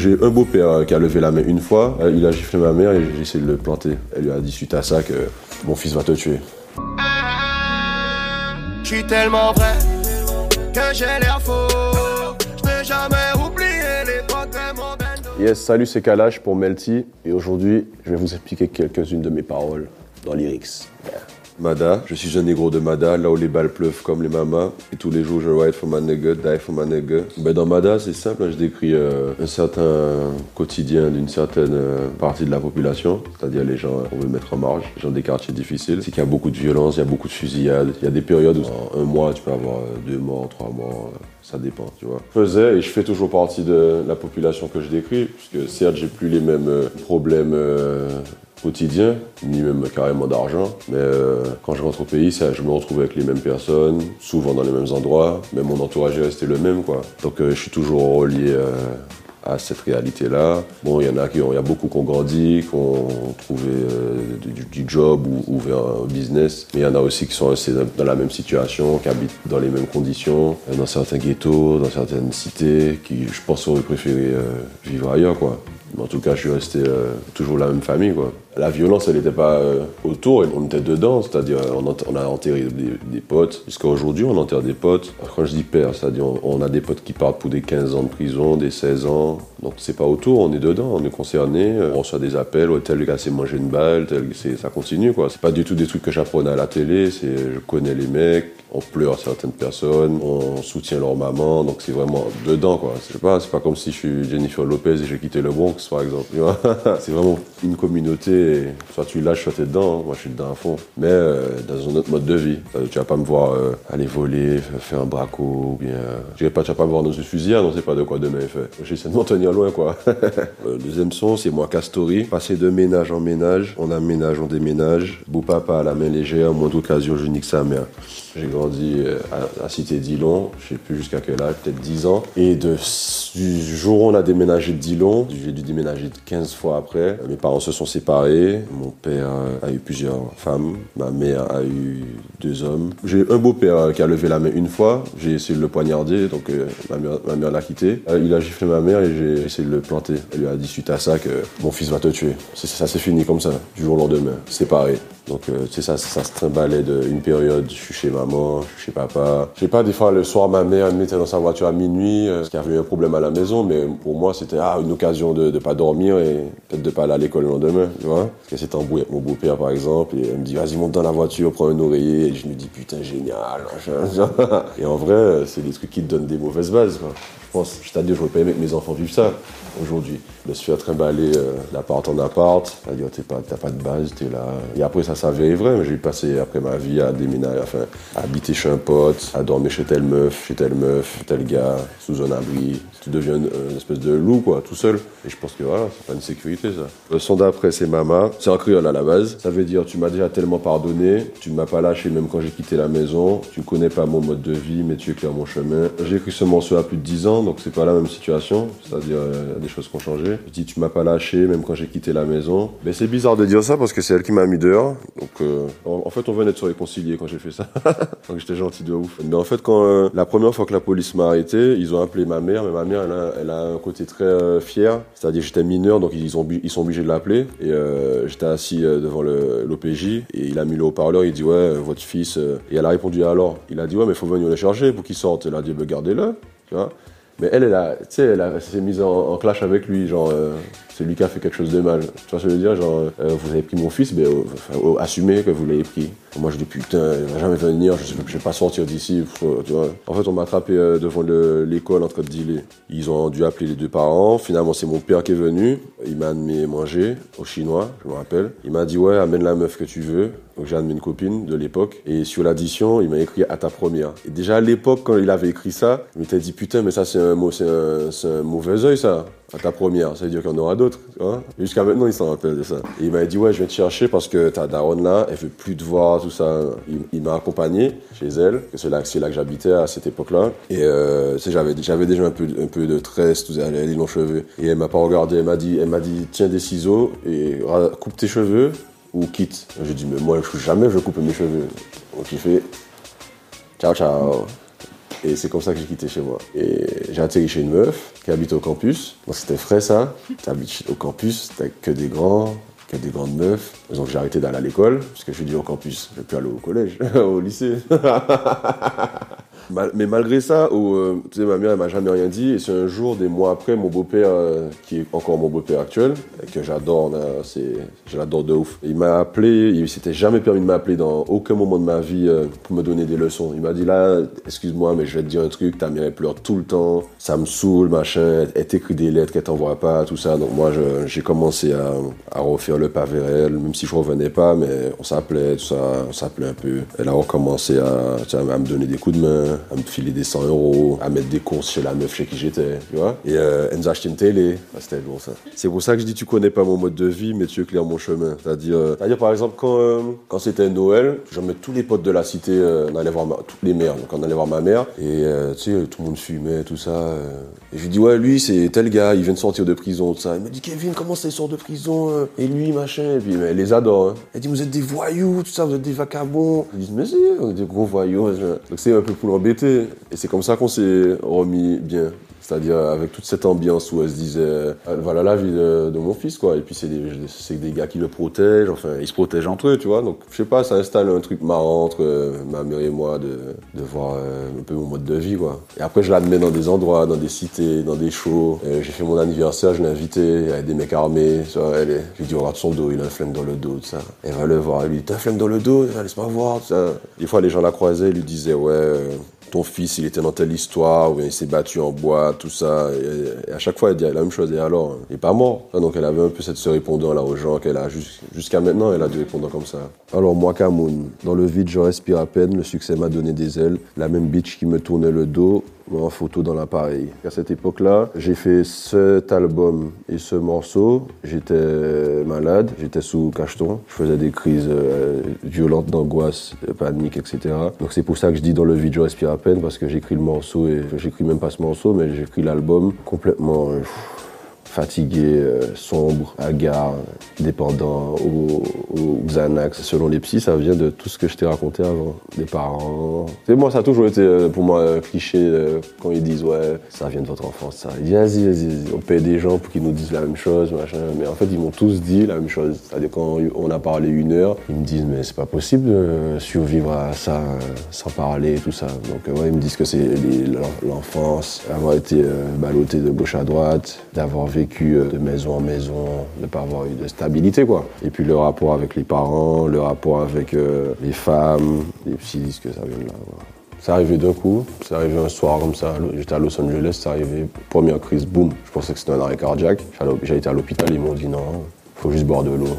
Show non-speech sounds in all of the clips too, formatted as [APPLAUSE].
J'ai un beau-père qui a levé la main une fois, il a giflé ma mère et j'ai essayé de le planter. Elle lui a dit suite à ça que mon fils va te tuer. Je suis tellement vrai que j'ai l'air faux. Je jamais oublié l'époque de mon bendo. Yes, salut, c'est Kalash pour Melty et aujourd'hui, je vais vous expliquer quelques-unes de mes paroles dans lyrics. Mada, je suis un négro de Mada, là où les balles pleuvent comme les mamas. Et tous les jours, je ride for my nigga, die for my nigga. Ben, dans Mada, c'est simple, hein, je décris euh, un certain quotidien d'une certaine euh, partie de la population, c'est-à-dire les gens qu'on veut mettre en marge, les gens des quartiers difficiles. C'est qu'il y a beaucoup de violence, il y a beaucoup de fusillades. Il y a des périodes où en un mois, tu peux avoir euh, deux morts, trois morts. ça dépend, tu vois. Je faisais et je fais toujours partie de la population que je décris, puisque certes, j'ai plus les mêmes problèmes quotidien, ni même carrément d'argent. Mais euh, quand je rentre au pays, je me retrouve avec les mêmes personnes, souvent dans les mêmes endroits, mais mon entourage est resté le même, quoi. Donc euh, je suis toujours relié euh, à cette réalité-là. Bon, il y en a qui ont, y a beaucoup qui ont grandi, qui ont trouvé du, job ou ouvert un business, mais il y en a aussi qui sont restés dans la même situation, qui habitent dans les mêmes conditions, dans certains ghettos, dans certaines cités, qui, je pense, auraient préféré vivre ailleurs, quoi. Mais en tout cas, je suis resté toujours la même famille, quoi. La violence, elle n'était pas euh, autour, on était dedans, c'est-à-dire on, a enterré des, potes. Jusqu'à aujourd'hui, on enterre des potes. Quand je dis père, c'est-à-dire on, a des potes qui partent pour des 15 ans de prison, des 16 ans. Donc c'est pas autour, on est dedans, on est concerné. On reçoit des appels, tel gars s'est mangé une balle, ça continue quoi. C'est pas du tout des trucs que j'apprenais à la télé, c'est je connais les mecs, on pleure certaines personnes, on soutient leur maman, donc c'est vraiment dedans quoi. C'est pas, c'est pas comme si je suis Jennifer Lopez et j'ai quitté le Bronx par exemple. [LAUGHS] c'est vraiment une communauté soit tu lâches, soit tu es dedans. Hein. Moi, je suis dedans à fond. Mais euh, dans un autre mode de vie. Tu vas pas me voir euh, aller voler, faire un braco, ou bien. Pas, tu vas pas me voir dans une fusillade, on sait pas de quoi demain est fait. J'essaie de m'en tenir loin, quoi. [LAUGHS] deuxième son, c'est moi, Castori. Passer de ménage en ménage. On aménage, on déménage. Beau papa à la main légère, moins d'occasion, je nique sa mère. J'ai grandi euh, à, Cité Dillon, je sais plus jusqu'à quel âge, peut-être 10 ans. Et du jour où on a déménagé de Dillon, j'ai dû déménager 15 fois après. Mes parents se sont séparés. Mon père a eu plusieurs femmes. Ma mère a eu deux hommes. J'ai un beau-père qui a levé la main une fois. J'ai essayé de le poignarder, donc euh, ma mère l'a quitté. Euh, il a giflé ma mère et j'ai essayé de le planter. Elle lui a dit suite à ça que mon fils va te tuer. Ça s'est fini comme ça, du jour au lendemain, séparé. Donc, euh, sais, ça, ça se trimballait d'une période. Je suis chez maman, je suis chez papa. Je sais pas, des fois, le soir, ma mère me mettait dans sa voiture à minuit, euh, parce qu'il y avait un problème à la maison, mais pour moi, c'était ah, une occasion de ne pas dormir et peut-être de pas aller à l'école le lendemain, tu vois. Parce qu'elle s'était embrouillée avec mon beau-père, par exemple, et elle me dit, vas-y, monte dans la voiture, prends un oreiller. Et je me dis, putain, génial. [LAUGHS] et en vrai, c'est des trucs qui te donnent des mauvaises bases. Je pense, c'est-à-dire, je veux pas aimer que mes enfants vivent ça aujourd'hui. De se faire trimballer euh, d'appart en appart, c'est-à-dire t'as pas, de base, t'es là. Et après ça s'avère vrai, mais j'ai passé après ma vie à déménager, enfin, à habiter chez un pote, à dormir chez telle meuf, chez telle meuf, tel gars, sous un abri. Tu deviens une, espèce de loup, quoi, tout seul. Et je pense que voilà, c'est pas une sécurité, ça. Le son d'après, c'est Mama. C'est un créole à la base. Ça veut dire, tu m'as déjà tellement pardonné, tu ne m'as pas lâché même quand j'ai quitté la maison, tu connais pas mon mode de vie, mais tu éclaires mon chemin. J'ai écrit ce morceau à plus de 10 ans, donc c'est pas la même situation. C'est-à-dire, euh, des choses qui ont changé. Je dis, tu m'as pas lâché, même quand j'ai quitté la maison. Mais c'est bizarre de dire ça parce que c'est elle qui m'a mis dehors. Donc, euh, en, fait, on venait de se réconcilier quand j'ai fait ça. [LAUGHS] donc, j'étais gentil de ouf. Mais en fait, quand euh, la première fois que la police m'a arrêté, ils ont appelé ma mère, mais ma mère, elle a, elle a un côté très euh, fier. C'est-à-dire, j'étais mineur, donc ils, ont, ils sont obligés de l'appeler. Et j'étais assis devant l'OPJ et il a mis le haut-parleur, il dit, ouais, votre fils. Et elle a répondu, alors? Il a dit, ouais, mais il faut venir le chercher pour qu'il sorte. Elle a dit, bah, gardez-le. Tu vois mais elle, elle, a, elle, s'est mise en, clash avec lui, genre, euh, qui a fait quelque chose de mal. Tu vois ce que je veux dire Genre, euh, vous avez pris mon fils, mais euh, assumez que vous l'avez pris. Moi, je dis putain, il va jamais venir, je ne vais pas sortir d'ici. En fait, on m'a attrapé devant l'école en train de dealer. Ils ont dû appeler les deux parents. Finalement, c'est mon père qui est venu. Il m'a amené manger au chinois, je me rappelle. Il m'a dit ouais, amène la meuf que tu veux. Donc j'ai amené une copine de l'époque. Et sur l'addition, il m'a écrit à ta première. Et déjà à l'époque, quand il avait écrit ça, je m'étais dit putain, mais ça c'est un, un, un mauvais oeil ça à ta première, ça veut dire qu'il y en aura d'autres. Jusqu'à maintenant, il s'en rappelle de ça. Et il m'a dit, ouais, je vais te chercher parce que ta daronne là, elle veut plus te voir, tout ça. Il, m'a accompagné chez elle, c'est là, là que j'habitais à cette époque-là. Et euh, j'avais, déjà un peu, de tresse, tout ça, les longs cheveux. Et elle m'a pas regardé, elle m'a dit, dit, tiens des ciseaux et coupe tes cheveux ou quitte. J'ai dit, mais moi, jamais je coupe mes cheveux. Donc il fait, ciao, ciao. Et c'est comme ça que j'ai quitté chez moi. Et j'ai atterri chez une meuf qui habite au campus. Donc c'était frais ça. T'habites au campus, t'as que des grands, que des grandes meufs. Donc j'ai arrêté d'aller à l'école, parce que je suis dit au campus, je vais plus aller au collège, [LAUGHS] au lycée. [LAUGHS] mais malgré ça, euh, tu sais, ma mère, elle m'a jamais rien dit. Et c'est un jour, des mois après, mon beau-père, euh, qui est encore mon beau-père actuel, que j'adore, c'est, je l'adore de ouf. Il m'a appelé, il s'était jamais permis de m'appeler dans aucun moment de ma vie euh, pour me donner des leçons. Il m'a dit là, excuse-moi, mais je vais te dire un truc, ta mère elle pleure tout le temps, ça me saoule, machin, elle t'écrit des lettres qu'elle t'envoie pas, tout ça. Donc moi, j'ai commencé à, refaire le pas vers elle, même si je revenais pas, mais on s'appelait, tout ça, on s'appelait un peu. Elle a recommencé à me donner des coups de main à me filer des 100 euros, à mettre des courses chez la meuf chez qui j'étais, tu vois. Et euh, elle nous une télé. Ah, c'était bon ça. C'est pour ça que je dis tu connais pas mon mode de vie, mais tu éclaires mon chemin. C'est-à-dire, euh, par exemple quand euh, quand c'était Noël, je mettais tous les potes de la cité, on allait voir toutes les mères, donc on allait voir ma mère et tu sais tout le monde fumait tout ça. et je lui dis ouais lui c'est tel gars, il vient de sortir de prison tout ça. Il me dit Kevin comment ça il sort de prison et lui machin et puis elle les adore. Hein. Elle dit vous êtes des voyous tout ça, vous êtes des vacabons. Ils disent mais si on est des gros voyous. Donc c'est un peu pour et c'est comme ça qu'on s'est remis bien. C'est-à-dire avec toute cette ambiance où elle se disait, euh, voilà la vie de, mon fils, quoi. Et puis c'est des, des gars qui le protègent, enfin, ils se protègent entre eux, tu vois. Donc, je sais pas, ça installe un truc marrant entre euh, ma mère et moi de, de voir euh, un peu mon mode de vie, quoi. Et après, je l'admets dans des endroits, dans des cités, dans des shows. J'ai fait mon anniversaire, je l'ai invité, avec des mecs armés, tu vois. Elle est, je lui dis, regarde son dos, il a un flingue dans le dos, tout ça. Elle va le voir, elle lui dit, t'as un flingue dans le dos, laisse-moi voir, tout ça. Des fois, les gens la croisaient, ils lui disaient, ouais, ton fils, il était dans telle histoire, ou il s'est battu en bois, tout ça. Et, à chaque fois, elle dit la même chose. Et alors, il n'est pas mort. Donc, elle avait un peu cette se répondant là aux gens qu'elle a jusqu'à maintenant, elle a dû répondre comme ça. Alors, moi, Kamoun, dans le vide, je respire à peine. Le succès m'a donné des ailes. La même bitch qui me tournait le dos en photo dans l'appareil. À cette époque-là, j'ai fait cet album et ce morceau. J'étais malade, j'étais sous cacheton, je faisais des crises euh, violentes d'angoisse, de panique, etc. Donc c'est pour ça que je dis dans le vide je respire à peine parce que j'écris le morceau et j'écris même pas ce morceau, mais j'écris l'album complètement. Euh, fatigué, euh, sombre, hagard, dépendant aux, Xanax. Selon les psys, ça vient de tout ce que je t'ai raconté avant. Des parents. C'est moi, ça a toujours été euh, pour moi un cliché euh, quand ils disent ouais, ça vient de votre enfance. Ça. Ils disent vas-y, vas-y, on paye des gens pour qu'ils nous disent la même chose, machin. Mais en fait, ils m'ont tous dit la même chose. C'est-à-dire quand on a parlé une heure, ils me disent mais c'est pas possible de survivre à ça sans parler et tout ça. Donc ouais, ils me disent que c'est l'enfance, avoir été ballotté de gauche à droite, d'avoir vécu vécu euh, de maison en maison, ne pas avoir eu de stabilité, quoi. Et puis le rapport avec les parents, le rapport avec euh, les femmes, les psy disent que ça vient de là. C'est arrivé d'un coup, c'est arrivé un soir comme ça, j'étais à Los Angeles, c'est arrivé, première crise, boum, je pensais que c'était un arrêt cardiaque. J'ai été à l'hôpital, ils m'ont dit non, faut juste boire de l'eau.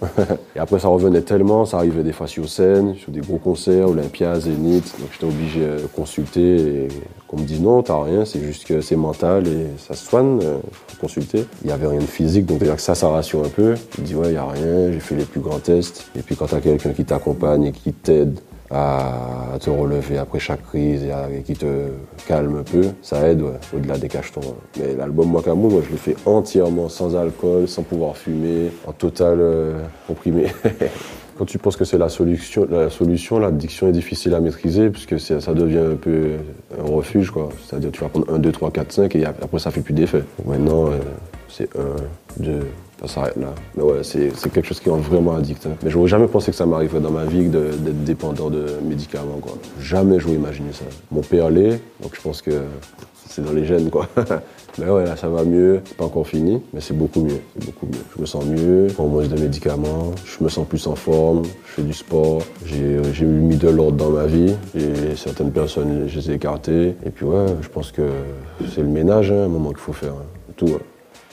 [LAUGHS] et après, ça revenait tellement, ça arrivait des fois sur scène, sur des gros concerts, Olympia, Zénith. Donc j'étais obligé de consulter et qu'on me dise non, t'as rien, c'est juste que c'est mental et ça se soigne, euh, faut consulter. Il n'y avait rien de physique, donc que ça, ça rassure un peu. Je dis ouais, il n'y a rien, j'ai fait les plus grands tests. Et puis quand t'as quelqu'un qui t'accompagne et qui t'aide à te relever après chaque crise et, qui te calme un peu, ça aide au-delà des cachetons. Mais l'album Wakamou, moi je l'ai fait entièrement sans alcool, sans pouvoir fumer, en total euh, comprimé. [LAUGHS] Quand tu penses que c'est la solution, la solution, l'addiction est difficile à maîtriser puisque ça devient un peu un refuge. C'est-à-dire tu vas prendre 1, 2, 3, 4, 5 et après ça fait plus d'effet. Maintenant, euh, c'est 1, 2, ça s'arrête là. Mais ouais, c'est quelque chose qui est vraiment addict. Hein. Mais j'aurais jamais pensé que ça m'arriverait dans ma vie d'être dépendant de médicaments. Quoi. Jamais j'aurais imaginé ça. Mon père l'est, donc je pense que c'est dans les gènes. quoi. [LAUGHS] mais ouais, là ça va mieux. C'est pas encore fini, mais c'est beaucoup mieux. C'est beaucoup mieux. Je me sens mieux, prends moins de médicaments, je me sens plus en forme, je fais du sport. J'ai mis de l'ordre dans ma vie et certaines personnes, je les ai écartées. Et puis ouais, je pense que c'est le ménage, hein, un moment qu'il faut faire. Hein. Tout.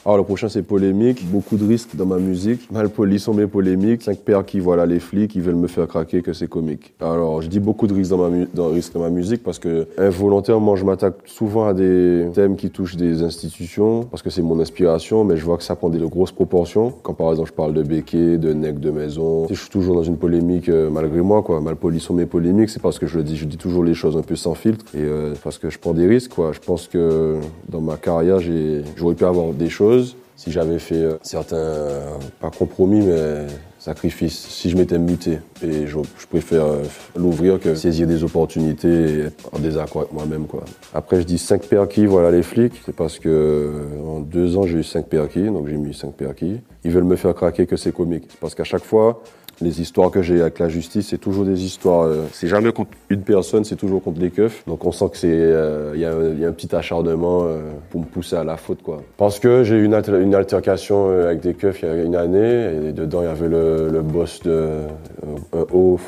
Alors le prochain c'est polémique, beaucoup de risques dans ma musique. Mal poli sont mes polémiques. Cinq pères qui voilà les flics, qui veulent me faire craquer que c'est comique. Alors je dis beaucoup de risques dans ma, dans, ma musique parce que involontairement je m'attaque souvent à des thèmes qui touchent des institutions parce que c'est mon inspiration, mais je vois que ça prend des grosses proportions. Quand par exemple je parle de béquet, de nec de maison, je suis toujours dans une polémique euh, malgré moi quoi. Mal sont mes polémiques, c'est parce que je le dis, je dis toujours les choses un peu sans filtre et euh, parce que je prends des risques quoi. Je pense que dans ma carrière j'aurais pu avoir des choses si j'avais fait euh, certains, pas compromis, mais sacrifice. Si je m'étais muté, et je, préfère euh, l'ouvrir que saisir des opportunités et être en désaccord avec moi-même. Quoi. Après, je dis 5 perquis, voilà les flics. C'est parce que euh, en deux ans, j'ai eu 5 perquis, donc j'ai mis 5 perquis. Ils veulent me faire craquer que c'est comique. Parce qu'à chaque fois, les histoires que j'ai avec la justice, c'est toujours des histoires. Euh, c'est jamais contre une personne, c'est toujours contre les keufs. Donc on sent que c'est, euh, il y, a un petit acharnement euh, pour me pousser à la faute, quoi. Parce que j'ai eu une, altercation avec des keufs il y a une année, et dedans il y avait le, boss de haut,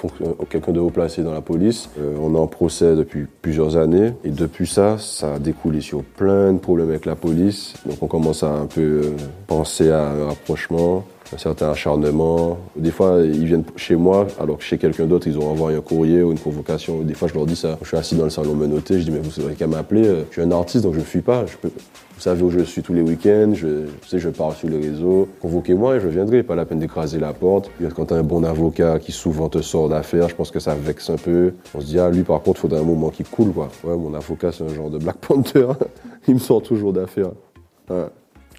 quelqu'un de haut placé dans la police. on est en procès depuis plusieurs années, et depuis ça, ça a découlé sur plein de problèmes avec la police. Donc on commence à un peu penser à un rapprochement un certain acharnement. Des fois, ils viennent chez moi, alors que chez quelqu'un d'autre, ils ont envoyé un courrier ou une convocation. Des fois, je leur dis ça. Je suis assis dans le salon menotté, je dis, mais vous savez qu'à m'appeler, je suis un artiste, donc je ne fuis pas. Je. Vous savez où je suis tous les week-ends, je, sais, je pars sur les réseaux. Convoquez-moi et je viendrai, pas la peine d'écraser la porte. Quand tu as un bon avocat qui souvent te sort d'affaires, je pense que ça vexe un peu. On se dit, ah, lui, par contre, il faudrait un moment qui coule, quoi. Ouais, mon avocat, c'est un genre de Black Panther. [LAUGHS] il me sort toujours d'affaires.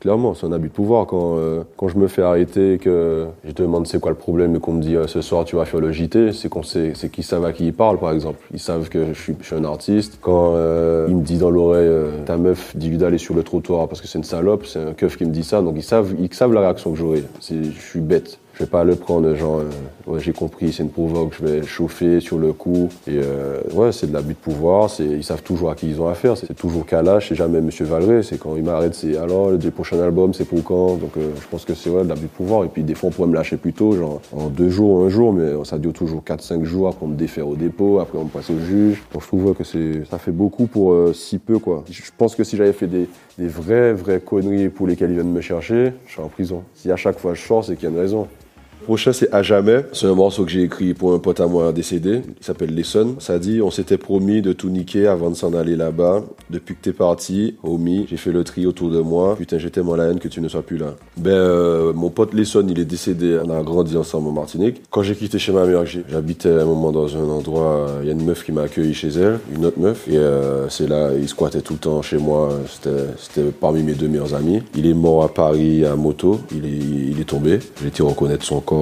Clairement, c'est un abus de pouvoir. Quand, euh, quand je me fais arrêter que je demande c'est quoi le problème et qu'on me dit euh, ce soir tu vas faire le JT, c'est qu'on sait, c'est qu'ils savent à qui ils parlent par exemple. Ils savent que je suis, un artiste. Quand euh, il me dit dans l'oreille ta meuf dit d'aller sur le trottoir parce que c'est une salope, c'est un keuf qui me dit ça, donc ils savent, ils savent la réaction que j'aurai. Je suis bête. Je vais pas le prendre genre, euh, ouais, j'ai compris, c'est une provoque, je vais chauffer sur le coup. Et euh, ouais, c'est de l'abus de pouvoir, ils savent toujours à qui ils ont affaire. C'est toujours Kalash, c'est jamais Monsieur Valré. C'est quand il m'arrête, c'est alors le prochain album, c'est pour quand? Donc euh, je pense que c'est ouais, de l'abus de pouvoir. Et puis des fois, on pourrait me lâcher plus tôt, genre en deux jours, un jour, mais ça dure toujours 4-5 jours. Après, on me défaire au dépôt, après, on me passe au juge. Donc je trouve que ça fait beaucoup pour si peu, quoi. Je pense que si j'avais fait des, des vraies, vraies conneries pour lesquelles ils viennent me chercher, je serais en prison. Si à chaque fois je sors, c'est qu'il y a une raison prochain, c'est À jamais. C'est un morceau que j'ai écrit pour un pote à moi décédé. Il s'appelle Lesson. Ça dit On s'était promis de tout niquer avant de s'en aller là-bas. Depuis que t'es parti, homie, j'ai fait le tri autour de moi. Putain, j'étais tellement la haine que tu ne sois plus là. Ben, euh, mon pote Lesson, il est décédé. On a grandi ensemble en Martinique. Quand j'ai quitté chez ma mère, j'habitais à un moment dans un endroit. Il y a une meuf qui m'a accueilli chez elle, une autre meuf. Et euh, c'est là, il squattait tout le temps chez moi. C'était parmi mes deux meilleurs amis. Il est mort à Paris à moto. Il est, il est tombé. J'ai été reconnaître son corps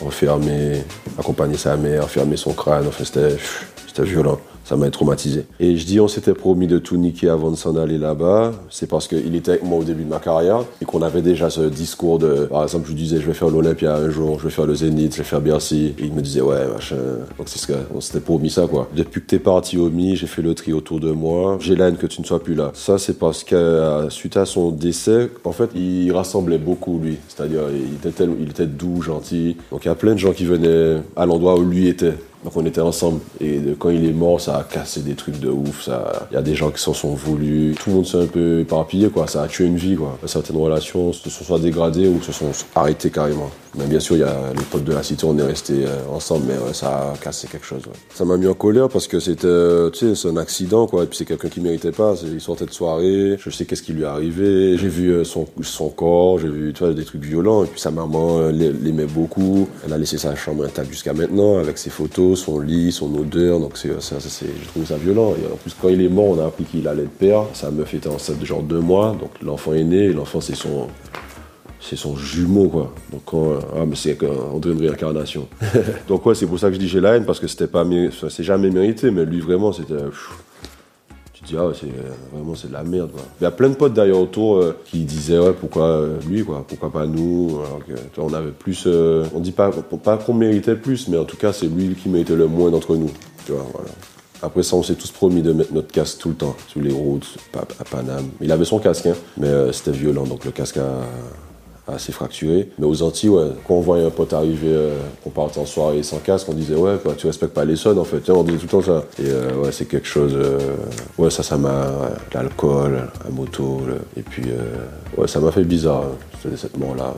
enfermé, accompagner sa mère, fermer son crâne. Enfin, c'était violent ça m'a traumatisé. Et je dis, on s'était promis de tout niquer avant de s'en aller là-bas. C'est parce qu'il était avec moi au début de ma carrière et qu'on avait déjà ce discours de, par exemple, je lui disais, je vais faire l'Olympia un jour, je vais faire le Zénith, je vais faire Bercy. Et il me disait, ouais, machin. Donc c'est ce qu'on s'était promis ça, quoi. Depuis que t'es parti au Mi, j'ai fait le tri autour de moi. J'ai la que tu ne sois plus là. Ça, c'est parce que suite à son décès, en fait, il rassemblait beaucoup, lui. C'est-à-dire, il était, il était doux, gentil. Donc il y a plein de gens qui venaient à l'endroit où lui était. Donc on était ensemble. Et quand il est mort, ça a cassé des trucs de ouf. Il y a des gens qui s'en sont voulus. Tout le monde s'est un peu éparpillé, quoi. Ça a tué une vie, quoi. Certaines relations se sont soit dégradées ou se sont arrêtées carrément. Mais bien sûr, il y a les potes de la cité, on est restés euh, ensemble, mais ça a cassé quelque chose. Ça m'a mis en colère parce que c'était, euh, tu sais, c'est un accident, quoi. Et puis c'est quelqu'un qui méritait pas. Il sortait de soirée. Je sais qu'est-ce qui lui est arrivé. J'ai vu euh, son, son corps, j'ai vu, tu vois, des trucs violents. Et puis sa maman l'aimait beaucoup. Elle a laissé sa chambre intacte jusqu'à maintenant avec ses photos, son lit, son odeur. Donc c'est, ça, c'est, j'ai trouvé ça violent. Et en plus, quand il est mort, on a appris qu'il allait être père. Sa meuf était enceinte de genre deux mois. Donc l'enfant est né. L'enfant, c'est son, c'est son jumeau, quoi. Donc, ah, mais c'est on une réincarnation. [LAUGHS] Donc, ouais, c'est pour ça que je dis j'ai la haine, parce que c'était pas, c'est jamais mérité, mais lui, vraiment, c'était. Tu te dis, ah, c'est vraiment, c'est de la merde, quoi. Il y a plein de potes d'ailleurs autour euh, qui disaient, ouais, pourquoi euh, lui, quoi, pourquoi pas nous, alors que, on avait plus, euh, on dit pas, pas qu'on méritait plus, mais en tout cas, c'est lui qui méritait le moins d'entre nous, tu vois, voilà. Après ça, on s'est tous promis de mettre notre casque tout le temps, sur les routes, à Paname. Il avait son casque, hein, mais c'était violent, donc le casque a, assez fracturé. Mais aux Antilles, quand on voyait un pote arriver, euh, qu'on partait en soirée sans casque, on disait ouais, quoi, tu respectes pas les sons en fait. On disait tout le temps ça. Et euh, ouais, c'est quelque chose. Euh, ouais, ça, ça m'a. L'alcool, la moto, et puis ouais, ça m'a fait bizarre, hein, cette mort-là.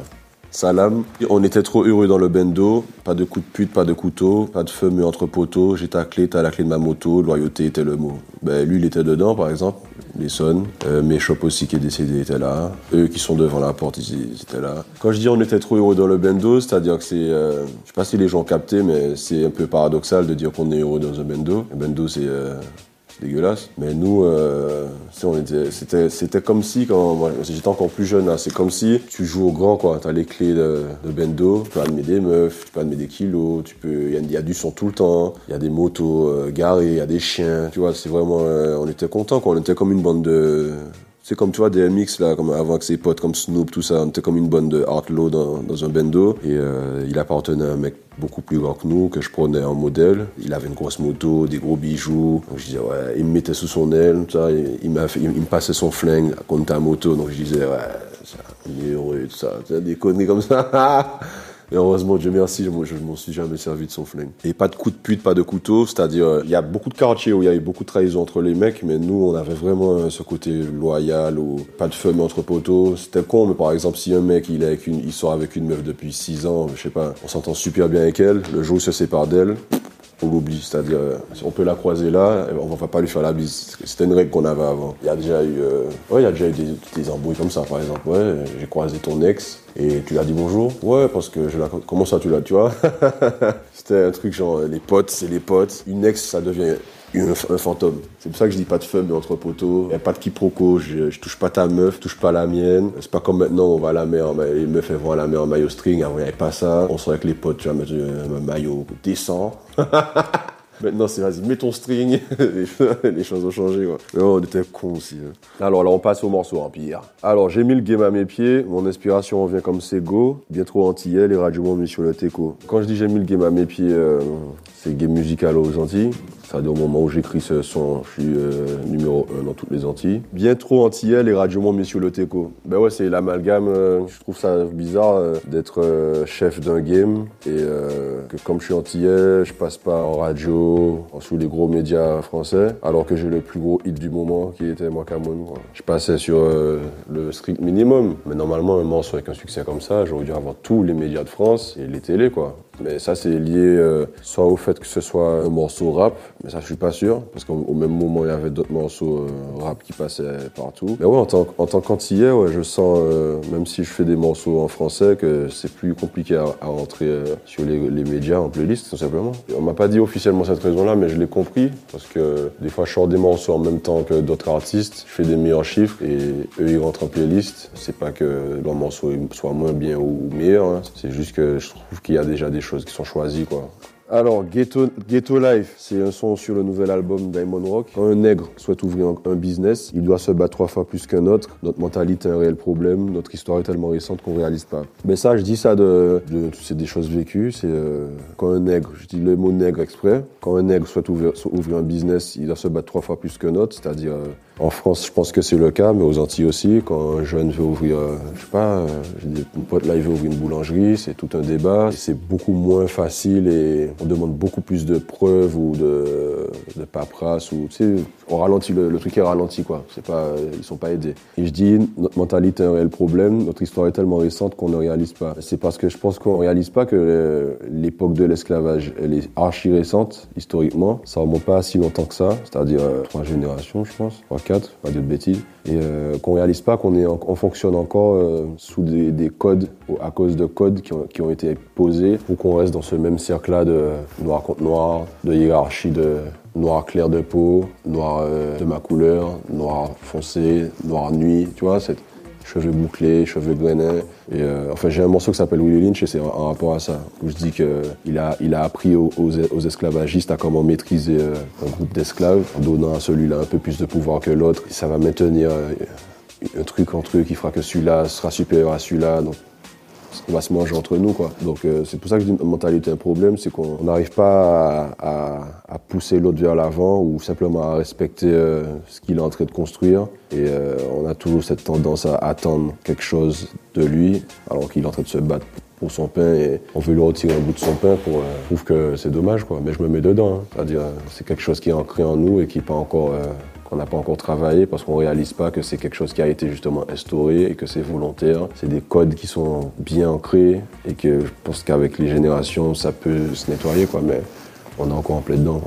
Salam. On était trop heureux dans le bendo. Pas de coup de pute, pas de couteau, pas de feu entre poteaux. J'ai ta clé, t'as la clé de ma moto. Loyauté était le mot. Ben, lui, il était dedans, par exemple. Les sons. Euh, aussi, qui est décédé, étaient là. Eux qui sont devant la porte, ils, étaient là. Quand je dis on était trop heureux dans le bendo, c'est-à-dire que c'est. Euh, je sais pas si les gens captaient, mais c'est un peu paradoxal de dire qu'on est heureux dans un bendo. Un bendo, c'est. Euh, c'est dégueulasse. Mais nous, euh, c'était, comme si, quand j'étais encore plus jeune, là, c'est comme si tu joues au grand, quoi. T'as les clés de, bendo, tu peux admettre des meufs, tu peux admettre des kilos, tu peux, il y, a- il y a du son tout le temps, il y a des motos euh, garées, il y a des chiens, tu vois, c'est vraiment, euh, on était contents, quoi. On était comme une bande de, c'est comme tu vois DMX là, comme avant avec ses potes comme Snoop, tout ça, on était comme une bande de outlaws dans, dans un bendo. Et euh, il appartenait à un mec beaucoup plus grand que nous, que je prenais en modèle. Il avait une grosse moto, des gros bijoux. Donc je disais ouais, il me mettait sous son aile, tout ça. Il, m'a fait- il, il me passait son flingue contre ta moto. Donc je disais ouais, ça, il est heureux, tout ça. Des conneries comme ça. [LAUGHS] Et heureusement, Dieu merci, je, je m'en suis jamais servi de son flingue. Et pas de coup de pute, pas de couteau, c'est-à-dire, euh, il y a beaucoup de quartiers où il y a eu beaucoup de trahison entre les mecs, mais nous, on avait vraiment euh, ce côté loyal, ou pas de feu, mais entre poteaux. C'était con, mais par exemple, si un mec, il, est avec une, il sort avec une meuf depuis 6 ans, je sais pas, on s'entend super bien avec elle, le jour où il se sépare d'elle, on l'oublie, c'est-à-dire euh, on peut la croiser là, on va pas lui faire la bise. C'était une règle qu'on avait avant. Il y a déjà eu, ouais, il y a déjà eu des, des embrouilles comme ça, par exemple. Ouais, j'ai croisé ton ex et tu as dit bonjour? Ouais, parce que je la, comment ça tu l'as, tu vois? [LAUGHS] C'était un truc genre les potes, c'est les potes. Une ex, ça devient un, fantôme. C'est pour ça que je dis pas de fun mais entre poteaux. Y a pas de quiproquo. Je, touche pas ta meuf, je touche pas la mienne. C'est pas comme maintenant on va à la mer, les meufs elles vont à la mer en maillot string. Avant il y avait pas ça. On sort avec les potes, tu un, un maillot décent. [LAUGHS] Maintenant, c'est vas-y, mets ton string. [LAUGHS] les choses ont changé, quoi. Mais on était cons aussi. hein. Alors là, on passe au morceau Empire. Alors, j'ai mis le game à mes pieds. Mon inspiration vient comme Sego. Bien trop antillais, les radios m'ont mis sur le teco. Quand je dis j'ai mis le game à mes pieds, euh, c'est game musical aux Antilles. C'est-à-dire au moment où j'écris ce son, je suis euh, numéro 1 dans toutes les Antilles. Bien trop antillais, les radios m'ont mis sur le teco. Ben ouais, c'est l'amalgame. euh, je trouve ça bizarre euh, d'être chef d'un game et que comme je suis antillais, je passe pas en radio, en sous les gros médias français, alors que j'ai le plus gros hit du moment qui était moi Cameroun. Je passais sur le strict minimum, mais normalement un morceau avec un succès comme ça, j'aurais dû avoir tous les médias de France et les télés quoi. Mais ça c'est lié euh, soit au fait que ce soit un morceau rap, mais ça je suis pas sûr, parce qu'au au même moment il y avait d'autres morceaux euh, rap qui passaient partout. Mais ouais, en tant, en tant qu'antillais, ouais, je sens, euh, même si je fais des morceaux en français, que c'est plus compliqué à, rentrer sur les, les médias en playlist, tout simplement. Et on m'a pas dit officiellement cette raison-là, mais je l'ai compris, parce que des fois je sors des morceaux en même temps que d'autres artistes, je fais des meilleurs chiffres, et eux ils rentrent en playlist. C'est pas que leur morceau soit moins bien ou meilleur, hein. c'est juste que je trouve qu'il y a déjà des choses qui sont choisies, quoi. Alors, Ghetto, Ghetto Life, c'est un son sur le nouvel album Diamond Rock. Quand un nègre souhaite ouvrir un, business, il doit se battre trois fois plus qu'un autre. Notre mentalité est un réel problème. Notre histoire est tellement récente qu'on réalise pas. Mais ça, je dis ça de, de c'est des choses vécues. C'est euh, quand un nègre, je dis le mot nègre exprès, quand un nègre souhaite ouvrir, ouvrir un business, il doit se battre trois fois plus qu'un autre. C'est-à-dire, euh, en France, je pense que c'est le cas, mais aux Antilles aussi, quand un jeune veut ouvrir, euh, je sais pas, euh, j'ai des potes là, il veut ouvrir une boulangerie, c'est tout un débat. C'est beaucoup moins facile et on demande beaucoup plus de preuves ou de, de paperasse ou, tu sais, on ralentit, le, truc est ralenti, quoi. C'est pas, ils sont pas aidés. Et je dis, notre mentalité est un réel problème, notre histoire est tellement récente qu'on ne réalise pas. C'est parce que je pense qu'on réalise pas que euh, l'époque de l'esclavage, elle est archi récente, historiquement. Ça remonte pas si longtemps que ça, c'est-à-dire euh, trois générations, je pense, trois, quatre, pas de bêtises. Et euh, qu'on réalise pas qu'on est, on fonctionne encore euh, sous des, des codes, à cause de codes qui ont, qui ont été posés pour qu'on reste dans ce même cercle-là de noir contre noir, de hiérarchie de noir clair de peau, noir euh, de ma couleur, noir foncé, noir nuit, tu vois, cheveux bouclés, cheveux grenets. Et euh, enfin, j'ai un morceau qui s'appelle Willie Lynch et c'est en, rapport à ça, où je dis qu'il a, il a appris aux, esclavagistes à comment maîtriser euh, un groupe d'esclaves en donnant à celui-là un peu plus de pouvoir que l'autre. Ça va maintenir euh, un truc entre eux qui fera que celui-là sera supérieur à celui-là. On va se manger entre nous quoi. Donc euh, c'est pour ça que je dis mentalité un problème, c'est qu'on on n'arrive pas à, pousser l'autre vers l'avant ou simplement à respecter euh, ce qu'il est en train de construire. Et euh, on a toujours cette tendance à attendre quelque chose de lui alors qu'il est en train de se battre pour son pain et on veut lui retirer un bout de son pain pour je trouve que c'est dommage quoi mais je me mets dedans hein. c'est-à-dire c'est quelque chose qui est ancré en nous et qui est pas encore qu'on n'a pas encore travaillé parce qu'on réalise pas que c'est quelque chose qui a été justement instauré et que c'est volontaire. C'est des codes qui sont bien ancrés et que je pense qu'avec les générations, ça peut se nettoyer, quoi, mais on est encore en plein dedans.